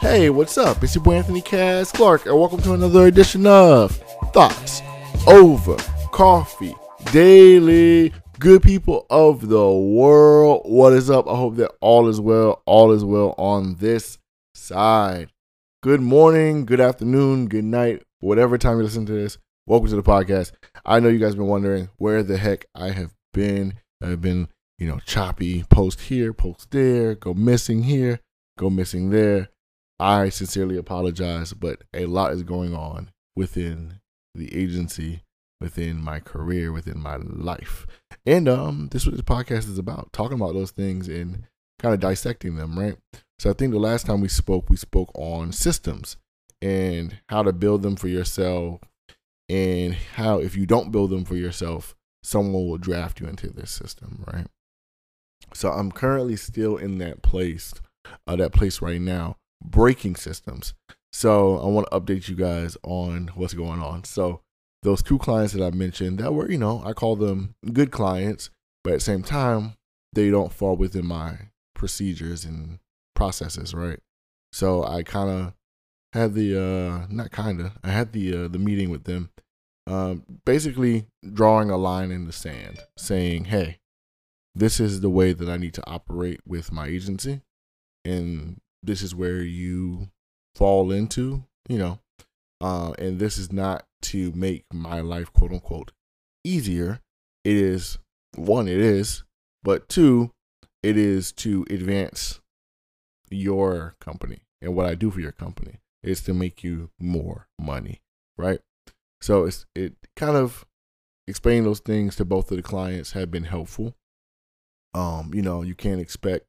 Hey, what's up? It's your boy Anthony Cass Clark, and welcome to another edition of Thoughts Over Coffee Daily. Good people of the world, what is up? I hope that all is well. All is well on this side. Good morning, good afternoon, good night, whatever time you listen to this. Welcome to the podcast. I know you guys been wondering where the heck I have been. I've been, you know, choppy, post here, post there, go missing here, go missing there. I sincerely apologize, but a lot is going on within the agency, within my career, within my life. And um this is what the podcast is about, talking about those things and kind of dissecting them, right? So I think the last time we spoke, we spoke on systems and how to build them for yourself and how if you don't build them for yourself, someone will draft you into this system, right? So I'm currently still in that place, uh, that place right now breaking systems. So I want to update you guys on what's going on. So those two clients that I mentioned that were, you know, I call them good clients, but at the same time, they don't fall within my procedures and processes, right? So I kind of had the uh not kind of I had the uh, the meeting with them, um, basically drawing a line in the sand, saying, "Hey, this is the way that I need to operate with my agency, and this is where you fall into, you know, uh, and this is not to make my life quote unquote easier. It is one, it is, but two, it is to advance your company and what I do for your company is to make you more money, right? So it's it kind of explaining those things to both of the clients have been helpful. Um, you know, you can't expect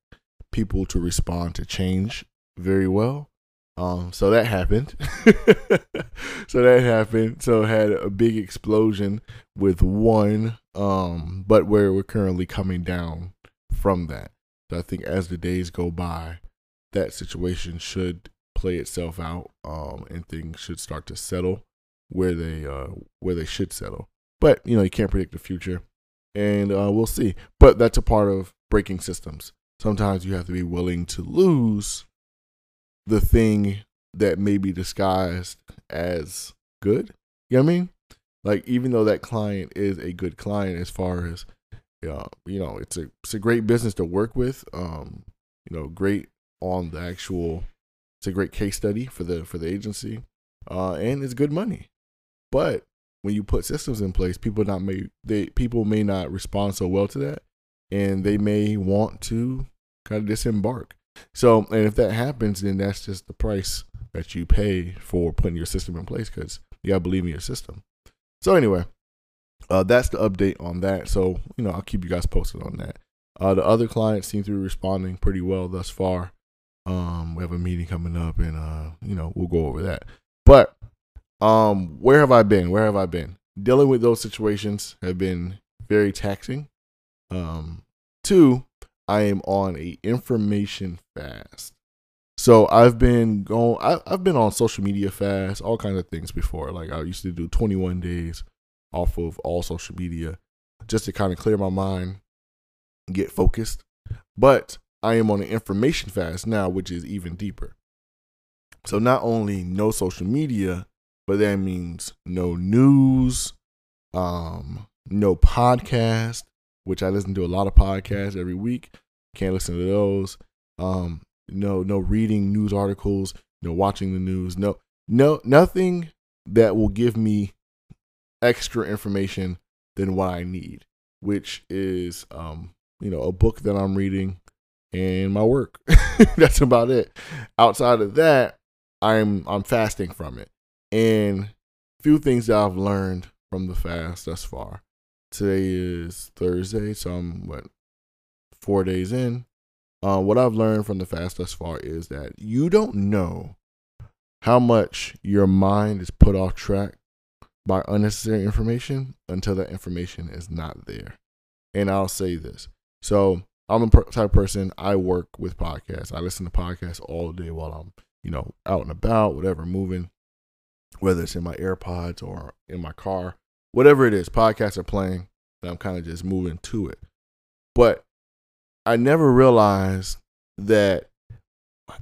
people to respond to change very well. Um, so that happened. so that happened. So had a big explosion with one, um, but where we're currently coming down from that. So I think as the days go by, that situation should play itself out, um, and things should start to settle where they uh where they should settle. But you know, you can't predict the future, and uh, we'll see. But that's a part of breaking systems. Sometimes you have to be willing to lose the thing that may be disguised as good. You know what I mean? Like even though that client is a good client as far as you know, it's a it's a great business to work with. Um, you know, great on the actual it's a great case study for the for the agency. Uh, and it's good money. But when you put systems in place, people not may they people may not respond so well to that and they may want to kind of disembark. So, and if that happens, then that's just the price that you pay for putting your system in place because you gotta believe in your system. So, anyway, uh, that's the update on that. So, you know, I'll keep you guys posted on that. Uh, the other clients seem to be responding pretty well thus far. Um, we have a meeting coming up, and uh, you know, we'll go over that. But um, where have I been? Where have I been? Dealing with those situations have been very taxing. Um, two, I am on a information fast. So I've been going. I, have been on social media fast, all kinds of things before. Like I used to do 21 days off of all social media, just to kind of clear my mind, get focused. But I am on an information fast now, which is even deeper. So not only no social media, but that means no news, um, no podcast, which I listen to a lot of podcasts every week. Can't listen to those. Um, no, no reading news articles, no watching the news, no, no, nothing that will give me extra information than what I need, which is, um, you know, a book that I'm reading and my work. That's about it. Outside of that, I'm I'm fasting from it. And few things that I've learned from the fast thus far. Today is Thursday, so I'm what four days in. Uh, what I've learned from the fast thus far is that you don't know how much your mind is put off track by unnecessary information until that information is not there. And I'll say this. So I'm a type of person I work with podcasts. I listen to podcasts all day while I'm, you know, out and about, whatever, moving, whether it's in my AirPods or in my car, whatever it is, podcasts are playing, and I'm kind of just moving to it. But I never realized that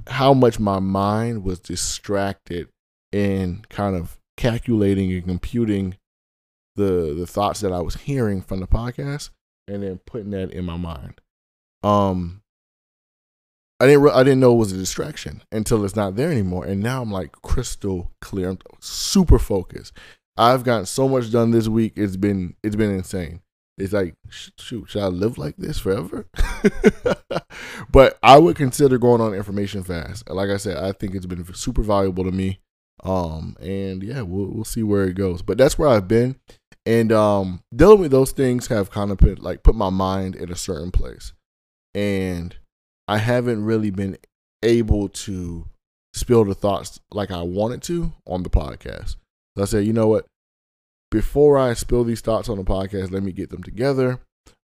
how much my mind was distracted in kind of calculating and computing the the thoughts that I was hearing from the podcast and then putting that in my mind. Um I didn't re- I didn't know it was a distraction until it's not there anymore and now I'm like crystal clear. I'm super focused. I've gotten so much done this week. It's been it's been insane. It's like shoot, should I live like this forever? but I would consider going on information fast. Like I said, I think it's been super valuable to me. Um, and yeah, we'll we'll see where it goes. But that's where I've been, and um, dealing with those things have kind of put like put my mind in a certain place, and I haven't really been able to spill the thoughts like I wanted to on the podcast. So I said, you know what? before I spill these thoughts on the podcast, let me get them together.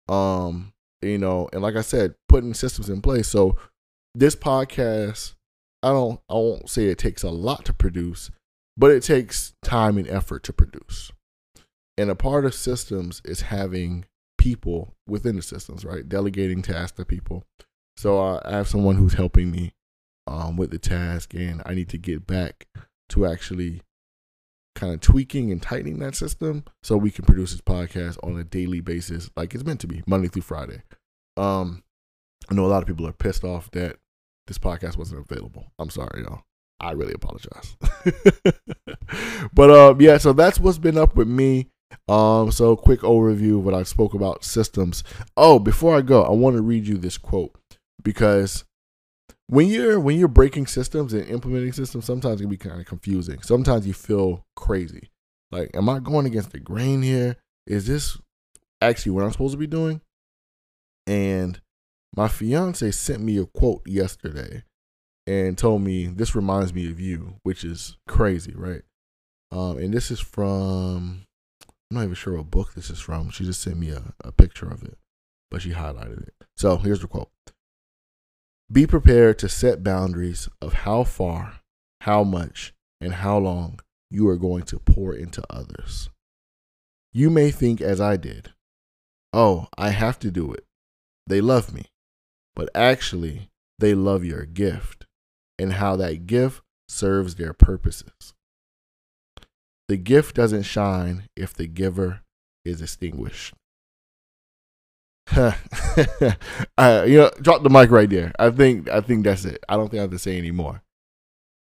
Um, you know, and like I said, putting systems in place. So this podcast, I don't I won't say it takes a lot to produce, but it takes time and effort to produce. And a part of systems is having people within the systems, right? Delegating tasks to people. So I have someone who's helping me um, with the task, and I need to get back to actually kind of tweaking and tightening that system so we can produce this podcast on a daily basis like it's meant to be monday through friday. Um i know a lot of people are pissed off that this podcast wasn't available. I'm sorry y'all. I really apologize. But um yeah so that's what's been up with me. Um so quick overview of what i spoke about systems. Oh before i go i want to read you this quote because when you're when you're breaking systems and implementing systems, sometimes it can be kind of confusing. Sometimes you feel crazy. Like, am I going against the grain here? Is this actually what I'm supposed to be doing? And my fiance sent me a quote yesterday and told me this reminds me of you, which is crazy, right? Um, and this is from I'm not even sure what book this is from. She just sent me a, a picture of it, but she highlighted it. So here's the quote. Be prepared to set boundaries of how far, how much, and how long you are going to pour into others. You may think, as I did, oh, I have to do it. They love me. But actually, they love your gift and how that gift serves their purposes. The gift doesn't shine if the giver is extinguished. uh, you know, drop the mic right there. I think I think that's it. I don't think I have to say anymore.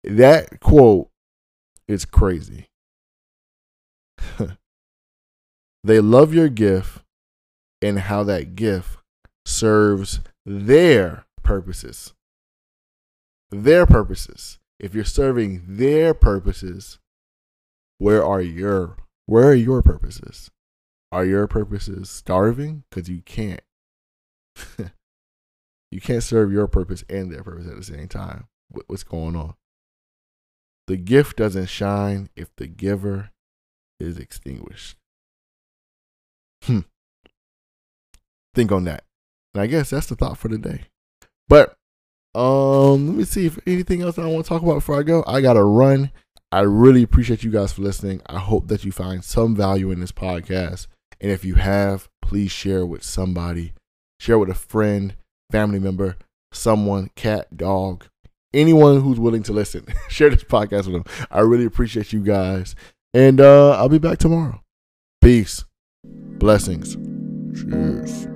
That quote is crazy. they love your gift and how that gift serves their purposes. Their purposes. If you're serving their purposes, where are your where are your purposes? Are your purposes starving? Because you can't. you can't serve your purpose and their purpose at the same time. What's going on? The gift doesn't shine if the giver is extinguished. Hmm. Think on that. And I guess that's the thought for today. But um, let me see if anything else I want to talk about before I go. I gotta run. I really appreciate you guys for listening. I hope that you find some value in this podcast. And if you have, please share with somebody, share with a friend, family member, someone, cat, dog, anyone who's willing to listen. share this podcast with them. I really appreciate you guys. And uh, I'll be back tomorrow. Peace. Blessings. Cheers.